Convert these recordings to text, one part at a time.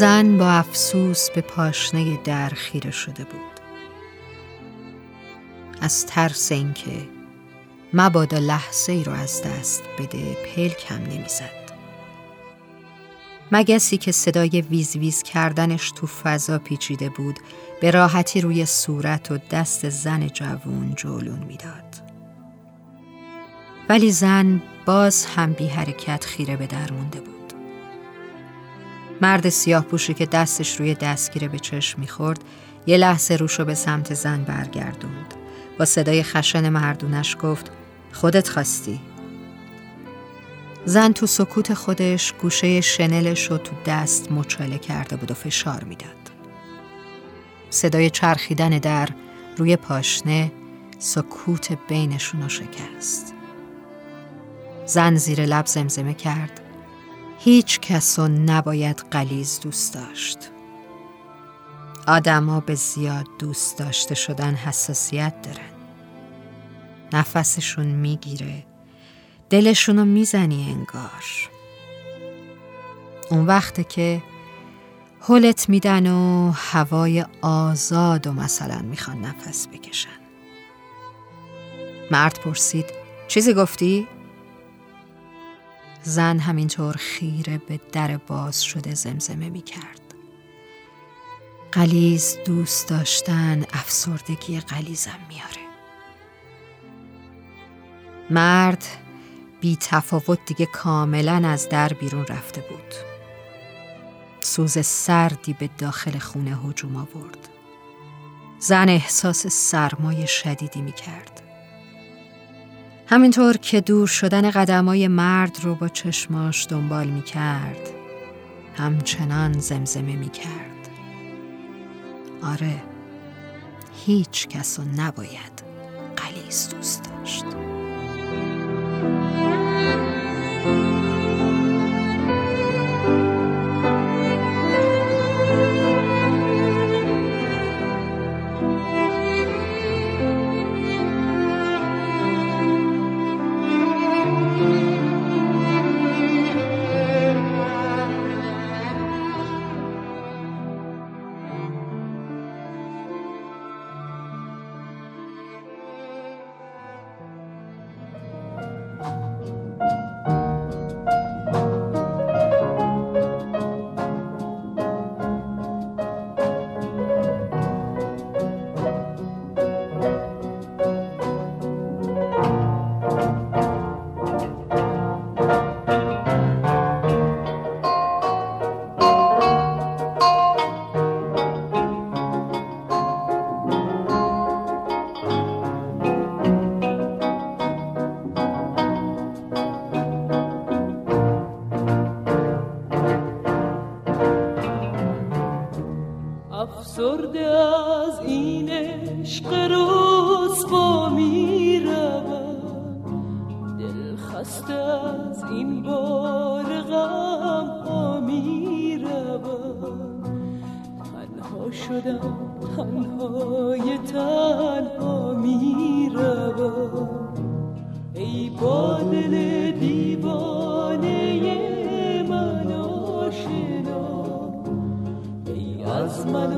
زن با افسوس به پاشنه در خیره شده بود از ترس اینکه مبادا لحظه ای رو از دست بده پلک هم نمی‌زد مگسی که صدای ویز ویز کردنش تو فضا پیچیده بود به راحتی روی صورت و دست زن جوون جولون می‌داد. ولی زن باز هم بی حرکت خیره به در مونده بود. مرد سیاه پوشی که دستش روی دستگیره به چشم می‌خورد یه لحظه روشو به سمت زن برگردوند. با صدای خشن مردونش گفت خودت خواستی زن تو سکوت خودش گوشه شنلش رو تو دست مچاله کرده بود و فشار می‌داد. صدای چرخیدن در روی پاشنه سکوت بینشون رو شکست. زن زیر لب زمزمه کرد هیچ کس رو نباید قلیز دوست داشت. آدما به زیاد دوست داشته شدن حساسیت دارن. نفسشون می‌گیره دلشونو می‌زنی انگار اون وقته که حلت میدن و هوای آزاد و مثلا می‌خوان نفس بکشن مرد پرسید چیزی گفتی؟ زن همینطور خیره به در باز شده زمزمه می‌کرد قلیز دوست داشتن افسردگی قلیزم میاره. مرد بی تفاوت دیگه کاملا از در بیرون رفته بود. سوز سردی به داخل خونه هجوم آورد. زن احساس سرمای شدیدی می کرد. همینطور که دور شدن قدمای مرد رو با چشماش دنبال می کرد همچنان زمزمه می کرد آره هیچ کس نباید قلیز دوست داشت. افسرده از این عشق رسوا می دل خسته از این بار غم ها می تنها شدم تنهای تنها می ای با دل دیوانه از من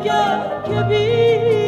دگر که بی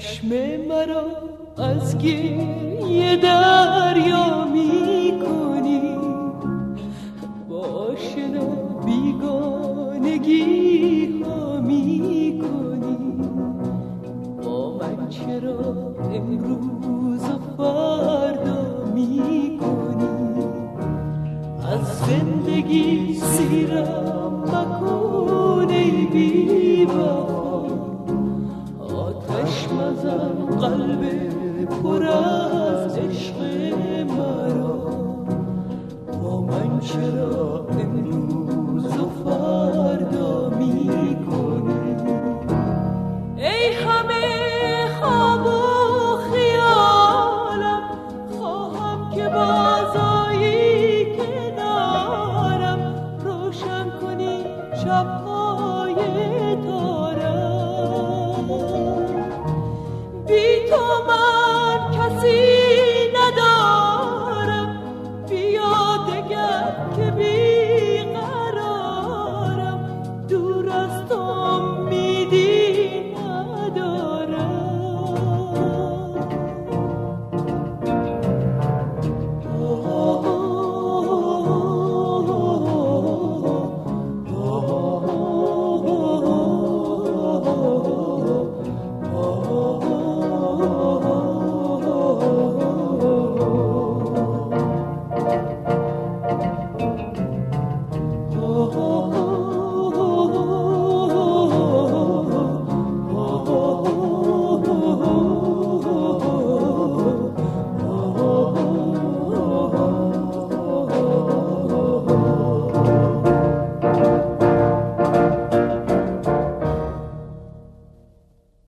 چشم مرا از گریه دریا می کنی با آشنا بیگانگی ها می کنی با من چرا امروز و فردا می کنی از زندگی سیرم مکن ای بی قلب پر از عشق مرا. با من چرا امروز و فردا می کنی ای همه خواب خیالم خواهم که بازایی کنارم. روشن کنی شب